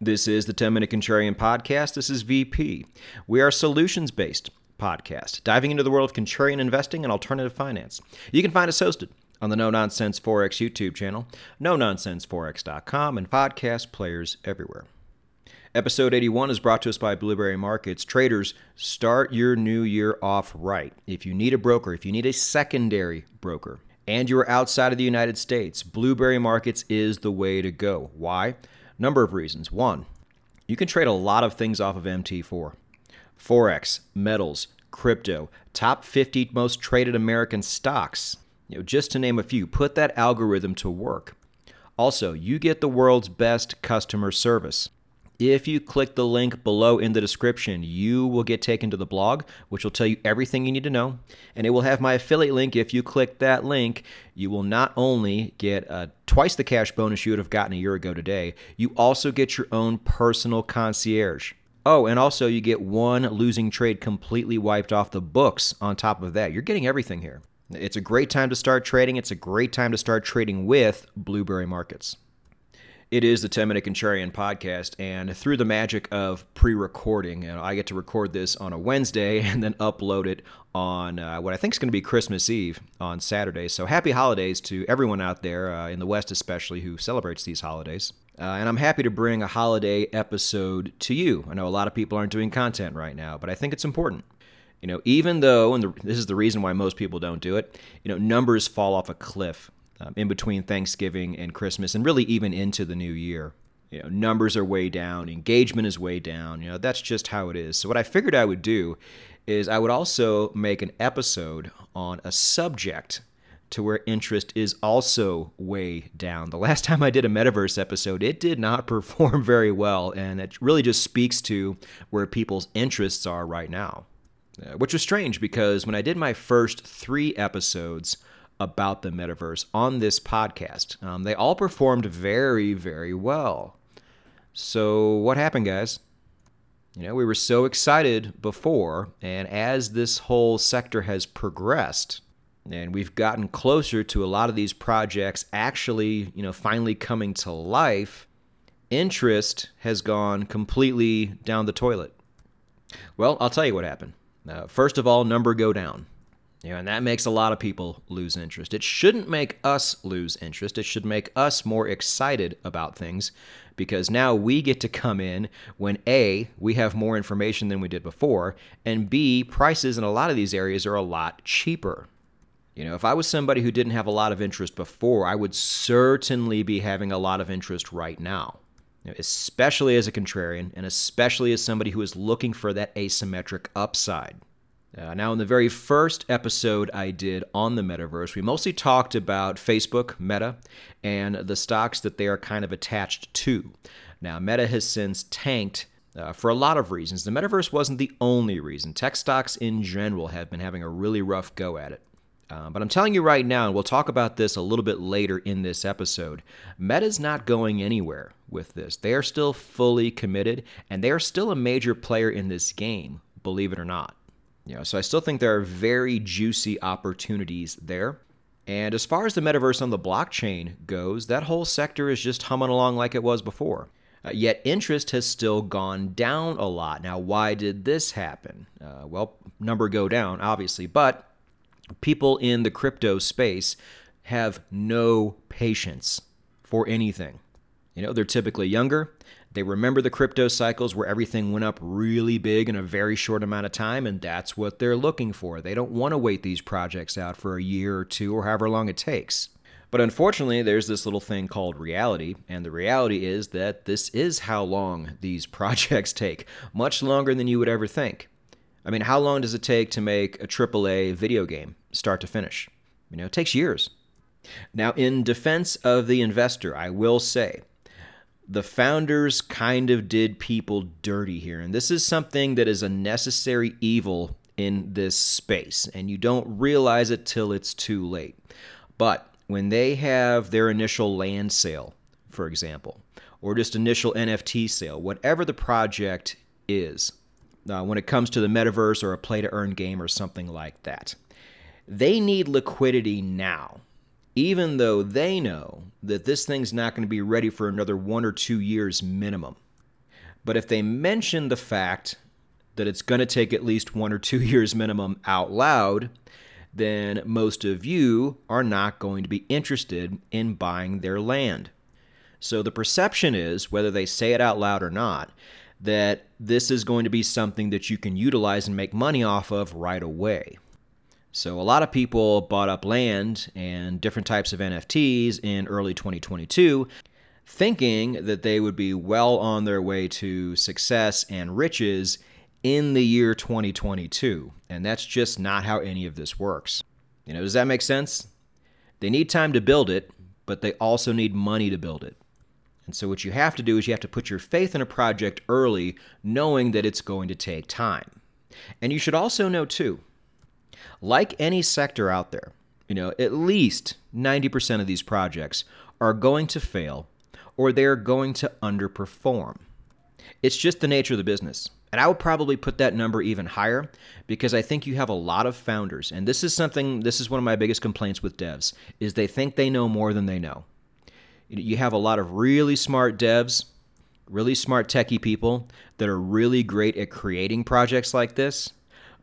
This is the 10 Minute Contrarian Podcast. This is VP. We are solutions based podcast, diving into the world of contrarian investing and alternative finance. You can find us hosted on the No Nonsense Forex YouTube channel, no nonsenseforex.com, and podcast players everywhere. Episode 81 is brought to us by Blueberry Markets. Traders, start your new year off right. If you need a broker, if you need a secondary broker, and you're outside of the United States, Blueberry Markets is the way to go. Why? Number of reasons. One, you can trade a lot of things off of MT4 Forex, metals, crypto, top 50 most traded American stocks. You know, just to name a few, put that algorithm to work. Also, you get the world's best customer service. If you click the link below in the description, you will get taken to the blog, which will tell you everything you need to know. And it will have my affiliate link. If you click that link, you will not only get uh, twice the cash bonus you would have gotten a year ago today, you also get your own personal concierge. Oh, and also you get one losing trade completely wiped off the books on top of that. You're getting everything here. It's a great time to start trading. It's a great time to start trading with Blueberry Markets. It is the 10 Minute Contrarian podcast, and through the magic of pre recording, you know, I get to record this on a Wednesday and then upload it on uh, what I think is going to be Christmas Eve on Saturday. So happy holidays to everyone out there, uh, in the West especially, who celebrates these holidays. Uh, and I'm happy to bring a holiday episode to you. I know a lot of people aren't doing content right now, but I think it's important. You know, even though, and the, this is the reason why most people don't do it, you know, numbers fall off a cliff um, in between Thanksgiving and Christmas, and really even into the new year. You know, numbers are way down, engagement is way down. You know, that's just how it is. So what I figured I would do is I would also make an episode on a subject to where interest is also way down. The last time I did a metaverse episode, it did not perform very well, and it really just speaks to where people's interests are right now. Uh, which was strange because when I did my first three episodes about the metaverse on this podcast. Um, they all performed very, very well. So, what happened, guys? You know, we were so excited before, and as this whole sector has progressed, and we've gotten closer to a lot of these projects actually, you know, finally coming to life, interest has gone completely down the toilet. Well, I'll tell you what happened. Uh, first of all, number go down. Know, and that makes a lot of people lose interest. It shouldn't make us lose interest. It should make us more excited about things because now we get to come in when A, we have more information than we did before, and B, prices in a lot of these areas are a lot cheaper. You know, if I was somebody who didn't have a lot of interest before, I would certainly be having a lot of interest right now, especially as a contrarian and especially as somebody who is looking for that asymmetric upside. Uh, now, in the very first episode I did on the metaverse, we mostly talked about Facebook, Meta, and the stocks that they are kind of attached to. Now, Meta has since tanked uh, for a lot of reasons. The metaverse wasn't the only reason. Tech stocks in general have been having a really rough go at it. Uh, but I'm telling you right now, and we'll talk about this a little bit later in this episode, Meta's not going anywhere with this. They are still fully committed, and they are still a major player in this game, believe it or not. You know, so I still think there are very juicy opportunities there. And as far as the metaverse on the blockchain goes, that whole sector is just humming along like it was before. Uh, yet interest has still gone down a lot. Now, why did this happen? Uh, well, number go down, obviously, but people in the crypto space have no patience for anything. You know, they're typically younger, they remember the crypto cycles where everything went up really big in a very short amount of time, and that's what they're looking for. They don't want to wait these projects out for a year or two or however long it takes. But unfortunately, there's this little thing called reality, and the reality is that this is how long these projects take, much longer than you would ever think. I mean, how long does it take to make a AAA video game, start to finish? You know, it takes years. Now, in defense of the investor, I will say the founders kind of did people dirty here. And this is something that is a necessary evil in this space. And you don't realize it till it's too late. But when they have their initial land sale, for example, or just initial NFT sale, whatever the project is, uh, when it comes to the metaverse or a play to earn game or something like that, they need liquidity now even though they know that this thing's not going to be ready for another one or two years minimum. But if they mention the fact that it's going to take at least one or two years minimum out loud, then most of you are not going to be interested in buying their land. So the perception is, whether they say it out loud or not, that this is going to be something that you can utilize and make money off of right away. So a lot of people bought up land and different types of NFTs in early 2022 thinking that they would be well on their way to success and riches in the year 2022. And that's just not how any of this works. You know, does that make sense? They need time to build it, but they also need money to build it. And so, what you have to do is you have to put your faith in a project early, knowing that it's going to take time. And you should also know, too, like any sector out there, you know, at least 90% of these projects are going to fail or they're going to underperform. It's just the nature of the business. And I would probably put that number even higher because I think you have a lot of founders. And this is something, this is one of my biggest complaints with devs, is they think they know more than they know. You have a lot of really smart devs, really smart techie people that are really great at creating projects like this,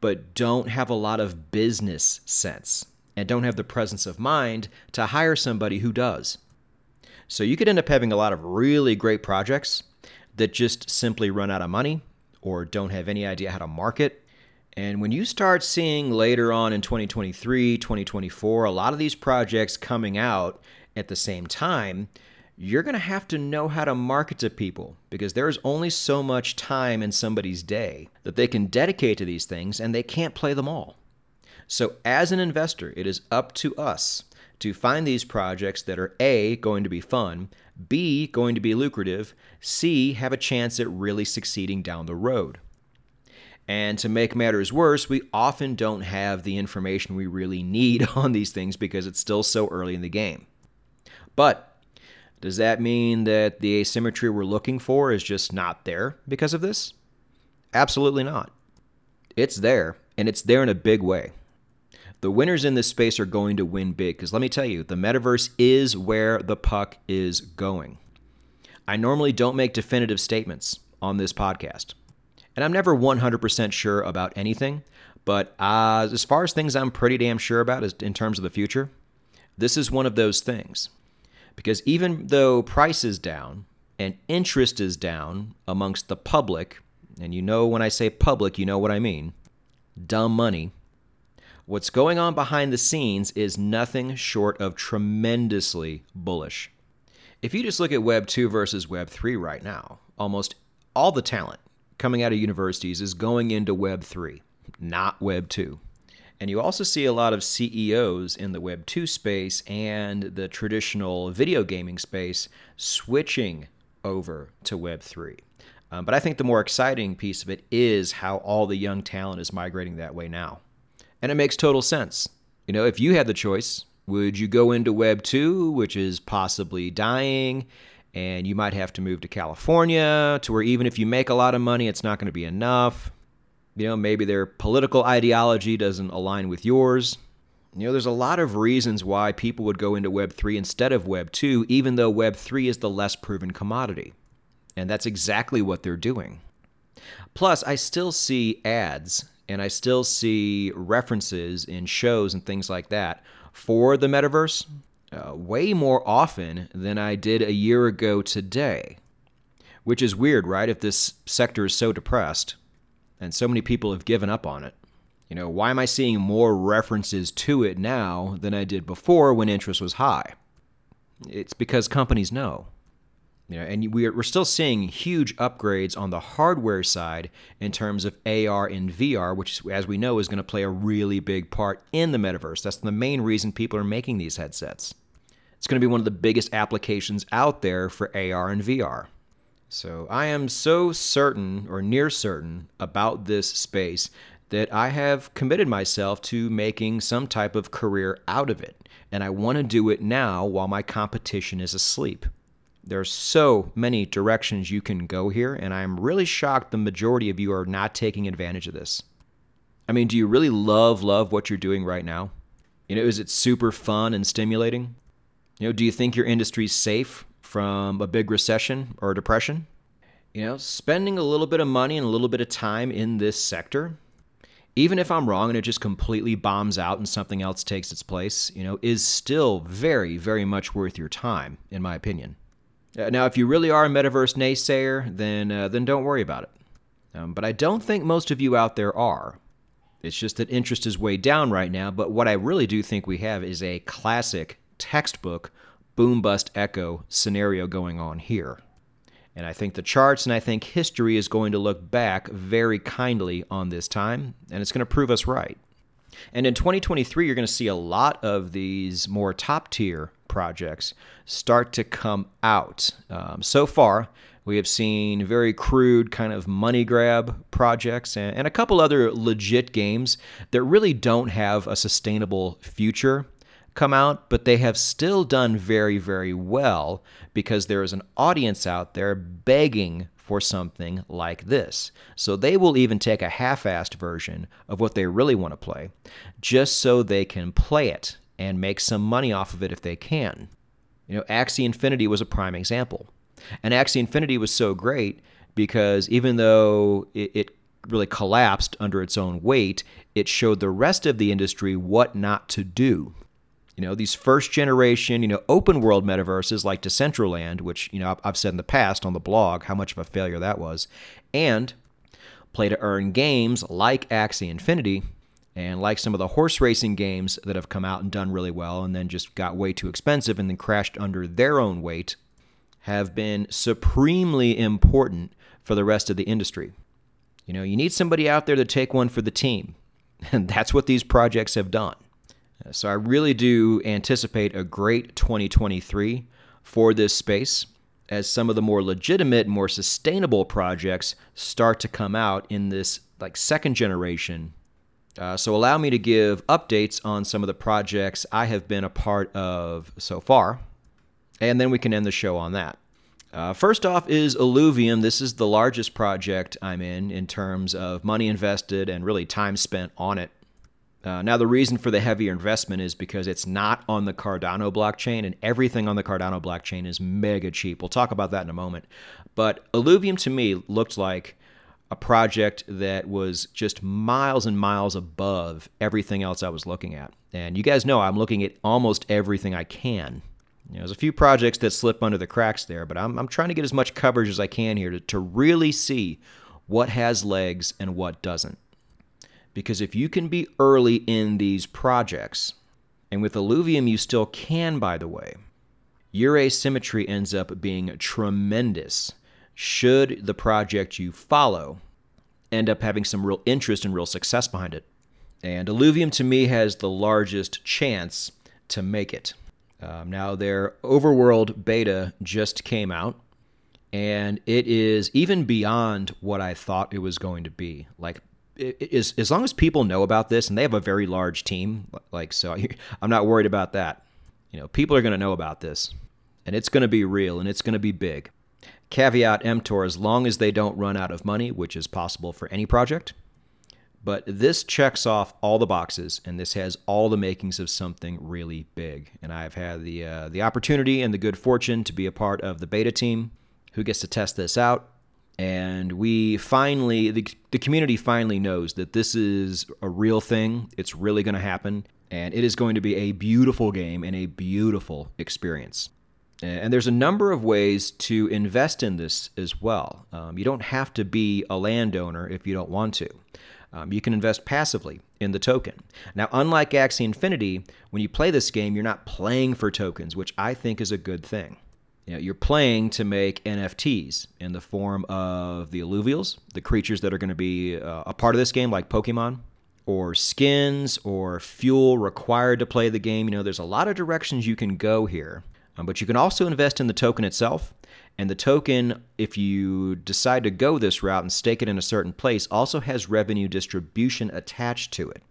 but don't have a lot of business sense and don't have the presence of mind to hire somebody who does. So you could end up having a lot of really great projects that just simply run out of money or don't have any idea how to market. And when you start seeing later on in 2023, 2024, a lot of these projects coming out at the same time, you're going to have to know how to market to people because there's only so much time in somebody's day that they can dedicate to these things and they can't play them all. So, as an investor, it is up to us to find these projects that are A, going to be fun, B, going to be lucrative, C, have a chance at really succeeding down the road. And to make matters worse, we often don't have the information we really need on these things because it's still so early in the game. But does that mean that the asymmetry we're looking for is just not there because of this? Absolutely not. It's there, and it's there in a big way the winners in this space are going to win big because let me tell you, the metaverse is where the puck is going. I normally don't make definitive statements on this podcast, and I'm never 100% sure about anything, but uh, as far as things I'm pretty damn sure about in terms of the future, this is one of those things. Because even though price is down and interest is down amongst the public, and you know when I say public, you know what I mean, dumb money What's going on behind the scenes is nothing short of tremendously bullish. If you just look at Web 2 versus Web 3 right now, almost all the talent coming out of universities is going into Web 3, not Web 2. And you also see a lot of CEOs in the Web 2 space and the traditional video gaming space switching over to Web 3. Um, but I think the more exciting piece of it is how all the young talent is migrating that way now. And it makes total sense. You know, if you had the choice, would you go into Web 2, which is possibly dying, and you might have to move to California, to where even if you make a lot of money, it's not going to be enough? You know, maybe their political ideology doesn't align with yours. You know, there's a lot of reasons why people would go into Web 3 instead of Web 2, even though Web 3 is the less proven commodity. And that's exactly what they're doing. Plus, I still see ads and I still see references in shows and things like that for the metaverse uh, way more often than I did a year ago today. Which is weird, right? If this sector is so depressed and so many people have given up on it. You know, why am I seeing more references to it now than I did before when interest was high? It's because companies know. You know, and we're, we're still seeing huge upgrades on the hardware side in terms of AR and VR, which, as we know, is going to play a really big part in the metaverse. That's the main reason people are making these headsets. It's going to be one of the biggest applications out there for AR and VR. So I am so certain or near certain about this space that I have committed myself to making some type of career out of it. And I want to do it now while my competition is asleep. There's so many directions you can go here, and I'm really shocked the majority of you are not taking advantage of this. I mean, do you really love love what you're doing right now? You know, is it super fun and stimulating? You know, do you think your industry's safe from a big recession or a depression? You know, spending a little bit of money and a little bit of time in this sector, even if I'm wrong and it just completely bombs out and something else takes its place, you know, is still very, very much worth your time, in my opinion. Uh, now, if you really are a metaverse naysayer, then uh, then don't worry about it. Um, but I don't think most of you out there are. It's just that interest is way down right now. But what I really do think we have is a classic textbook boom bust echo scenario going on here. And I think the charts and I think history is going to look back very kindly on this time, and it's going to prove us right. And in 2023, you're going to see a lot of these more top tier projects start to come out. Um, so far, we have seen very crude kind of money grab projects and, and a couple other legit games that really don't have a sustainable future come out, but they have still done very, very well because there is an audience out there begging for something like this. So they will even take a half assed version of what they really want to play just so they can play it and make some money off of it if they can. You know, Axie Infinity was a prime example. And Axie Infinity was so great because even though it, it really collapsed under its own weight, it showed the rest of the industry what not to do. You know, these first generation, you know, open world metaverses like Decentraland, which, you know, I've said in the past on the blog how much of a failure that was, and play to earn games like Axie Infinity and like some of the horse racing games that have come out and done really well and then just got way too expensive and then crashed under their own weight have been supremely important for the rest of the industry. You know, you need somebody out there to take one for the team, and that's what these projects have done. So I really do anticipate a great 2023 for this space as some of the more legitimate, more sustainable projects start to come out in this like second generation. Uh, so allow me to give updates on some of the projects I have been a part of so far and then we can end the show on that. Uh, first off is Illuvium. This is the largest project I'm in in terms of money invested and really time spent on it. Uh, now, the reason for the heavier investment is because it's not on the Cardano blockchain, and everything on the Cardano blockchain is mega cheap. We'll talk about that in a moment. But Illuvium to me looked like a project that was just miles and miles above everything else I was looking at. And you guys know I'm looking at almost everything I can you know, there's a few projects that slip under the cracks there, but I'm, I'm trying to get as much coverage as I can here to, to really see what has legs and what doesn't. Because if you can be early in these projects, and with Illuvium you still can, by the way, your asymmetry ends up being tremendous should the project you follow end up having some real interest and real success behind it. And Illuvium to me has the largest chance to make it. Um, now, their overworld beta just came out, and it is even beyond what I thought it was going to be. Like, is as long as people know about this, and they have a very large team, like so, I'm not worried about that. You know, people are going to know about this, and it's going to be real, and it's going to be big. Caveat emptor: as long as they don't run out of money, which is possible for any project. But this checks off all the boxes, and this has all the makings of something really big. And I've had the uh, the opportunity and the good fortune to be a part of the beta team, who gets to test this out. And we finally, the, the community finally knows that this is a real thing. It's really going to happen, and it is going to be a beautiful game and a beautiful experience. And there's a number of ways to invest in this as well. Um, you don't have to be a landowner if you don't want to. Um, you can invest passively in the token. Now, unlike Axie Infinity, when you play this game, you're not playing for tokens, which I think is a good thing. You know, you're playing to make NFTs in the form of the Illuvials, the creatures that are going to be uh, a part of this game, like Pokemon, or skins, or fuel required to play the game. You know, there's a lot of directions you can go here. Um, but you can also invest in the token itself and the token, if you decide to go this route and stake it in a certain place, also has revenue distribution attached to it.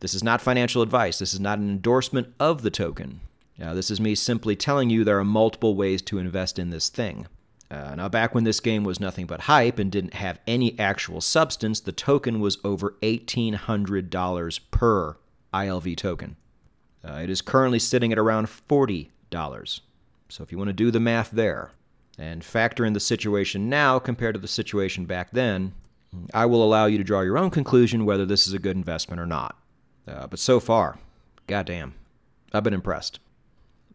This is not financial advice. This is not an endorsement of the token. Now, this is me simply telling you there are multiple ways to invest in this thing. Uh, now, back when this game was nothing but hype and didn't have any actual substance, the token was over $1,800 per ILV token. Uh, it is currently sitting at around $40. So, if you want to do the math there, and factor in the situation now compared to the situation back then, I will allow you to draw your own conclusion whether this is a good investment or not. Uh, but so far, goddamn, I've been impressed.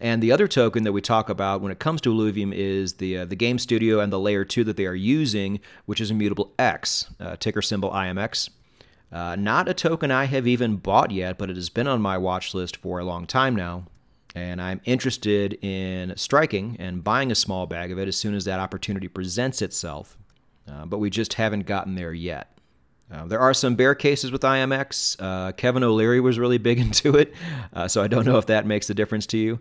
And the other token that we talk about when it comes to Illuvium is the uh, the game studio and the layer two that they are using, which is Immutable X, uh, ticker symbol IMX. Uh, not a token I have even bought yet, but it has been on my watch list for a long time now. And I'm interested in striking and buying a small bag of it as soon as that opportunity presents itself. Uh, but we just haven't gotten there yet. Uh, there are some bear cases with IMX. Uh, Kevin O'Leary was really big into it, uh, so I don't know if that makes a difference to you.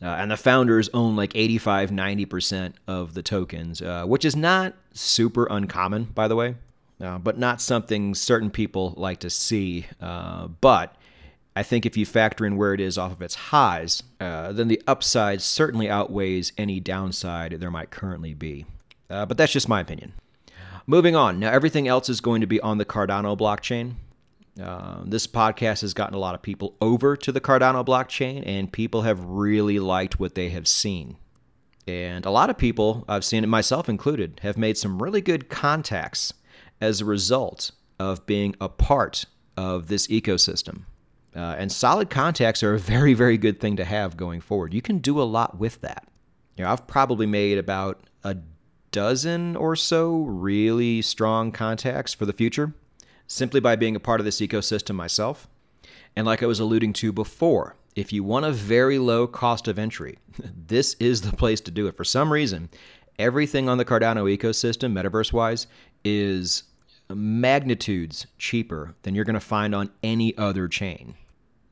Uh, and the founders own like 85, 90% of the tokens, uh, which is not super uncommon, by the way, but not something certain people like to see. but I think if you factor in where it is off of its highs, then the upside certainly outweighs any downside there might currently be. but that's just my opinion. Moving on. Now, everything else is going to be on the Cardano blockchain. Uh, this podcast has gotten a lot of people over to the Cardano blockchain, and people have really liked what they have seen. And a lot of people, I've seen it myself included, have made some really good contacts as a result of being a part of this ecosystem. Uh, and solid contacts are a very, very good thing to have going forward. You can do a lot with that. You know, I've probably made about a dozen or so really strong contacts for the future simply by being a part of this ecosystem myself. And like I was alluding to before, if you want a very low cost of entry, this is the place to do it. For some reason, everything on the Cardano ecosystem, metaverse wise, is magnitudes cheaper than you're going to find on any other chain.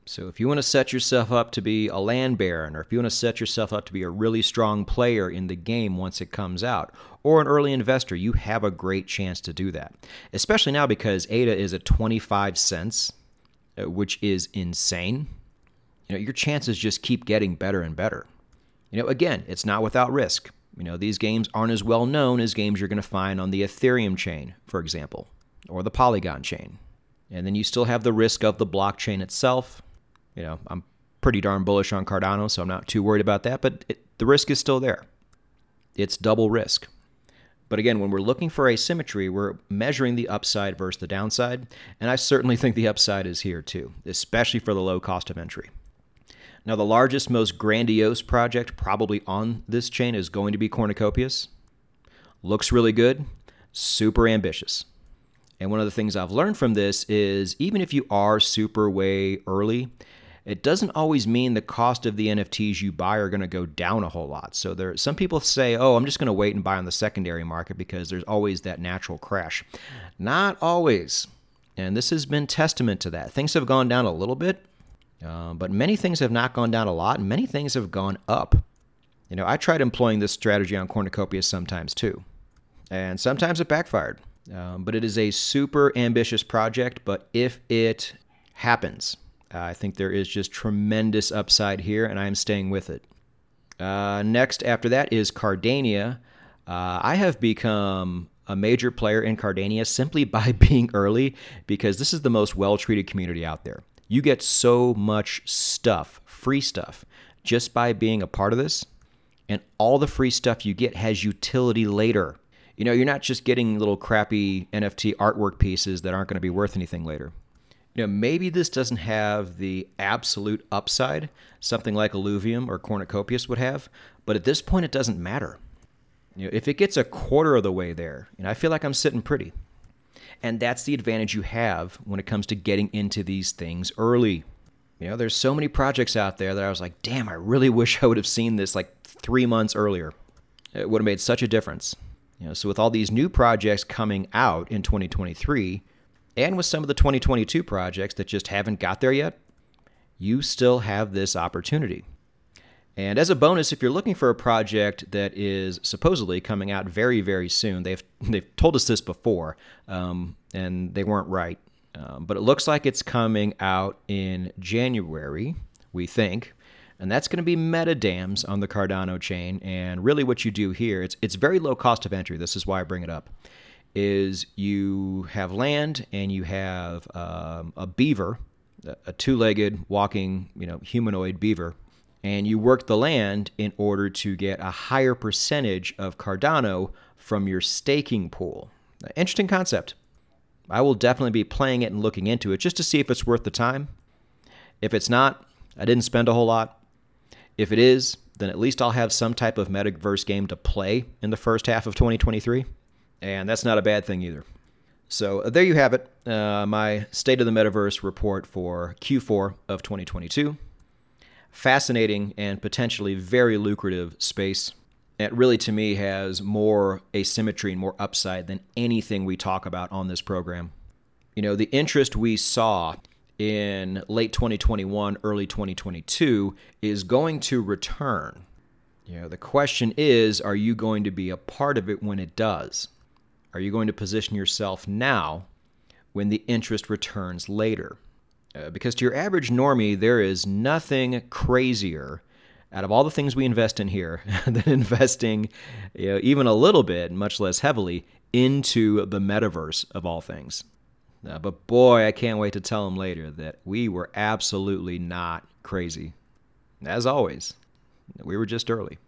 So if you want to set yourself up to be a land baron, or if you want to set yourself up to be a really strong player in the game once it comes out, or an early investor, you have a great chance to do that. Especially now because ADA is at 25 cents, uh, which is insane. You know, your chances just keep getting better and better. You know, again, it's not without risk. You know, these games aren't as well known as games you're going to find on the Ethereum chain, for example, or the Polygon chain. And then you still have the risk of the blockchain itself, you know, I'm pretty darn bullish on Cardano, so I'm not too worried about that. But it, the risk is still there. It's double risk. But again, when we're looking for asymmetry, we're measuring the upside versus the downside. And I certainly think the upside is here too, especially for the low cost of entry. Now, the largest, most grandiose project probably on this chain is going to be Cornucopias. Looks really good, super ambitious. And one of the things I've learned from this is even if you are super way early, it doesn't always mean the cost of the NFTs you buy are going to go down a whole lot. So there some people say, "Oh, I'm just going to wait and buy on the secondary market because there's always that natural crash." Not always. And this has been testament to that. Things have gone down a little bit, uh, but many things have not gone down a lot, and many things have gone up. You know, I tried employing this strategy on cornucopia sometimes too, and sometimes it backfired. Um, but it is a super ambitious project. But if it happens, uh, I think there is just tremendous upside here, and I am staying with it. Uh, next, after that, is Cardania. Uh, I have become a major player in Cardania simply by being early because this is the most well treated community out there. You get so much stuff, free stuff, just by being a part of this. And all the free stuff you get has utility later. You know, you're not just getting little crappy NFT artwork pieces that aren't going to be worth anything later you know, maybe this doesn't have the absolute upside something like Illuvium or Cornucopias would have, but at this point, it doesn't matter. You know, if it gets a quarter of the way there, you know, I feel like I'm sitting pretty. And that's the advantage you have when it comes to getting into these things early. You know, there's so many projects out there that I was like, damn, I really wish I would have seen this like three months earlier. It would have made such a difference. You know, so with all these new projects coming out in 2023, and with some of the 2022 projects that just haven't got there yet, you still have this opportunity. And as a bonus, if you're looking for a project that is supposedly coming out very, very soon, they've they've told us this before, um, and they weren't right. Um, but it looks like it's coming out in January, we think, and that's going to be MetaDAMs on the Cardano chain. And really, what you do here, it's it's very low cost of entry. This is why I bring it up is you have land and you have um, a beaver, a two-legged walking, you know, humanoid beaver, and you work the land in order to get a higher percentage of Cardano from your staking pool. Interesting concept. I will definitely be playing it and looking into it just to see if it's worth the time. If it's not, I didn't spend a whole lot. If it is, then at least I'll have some type of metaverse game to play in the first half of 2023. And that's not a bad thing either. So uh, there you have it, uh, my State of the Metaverse report for Q4 of 2022. Fascinating and potentially very lucrative space. It really, to me, has more asymmetry and more upside than anything we talk about on this program. You know, the interest we saw in late 2021, early 2022 is going to return. You know, the question is are you going to be a part of it when it does? Are you going to position yourself now when the interest returns later? Uh, because to your average normie, there is nothing crazier out of all the things we invest in here than investing you know, even a little bit, much less heavily, into the metaverse of all things. Uh, but boy, I can't wait to tell them later that we were absolutely not crazy. As always, we were just early.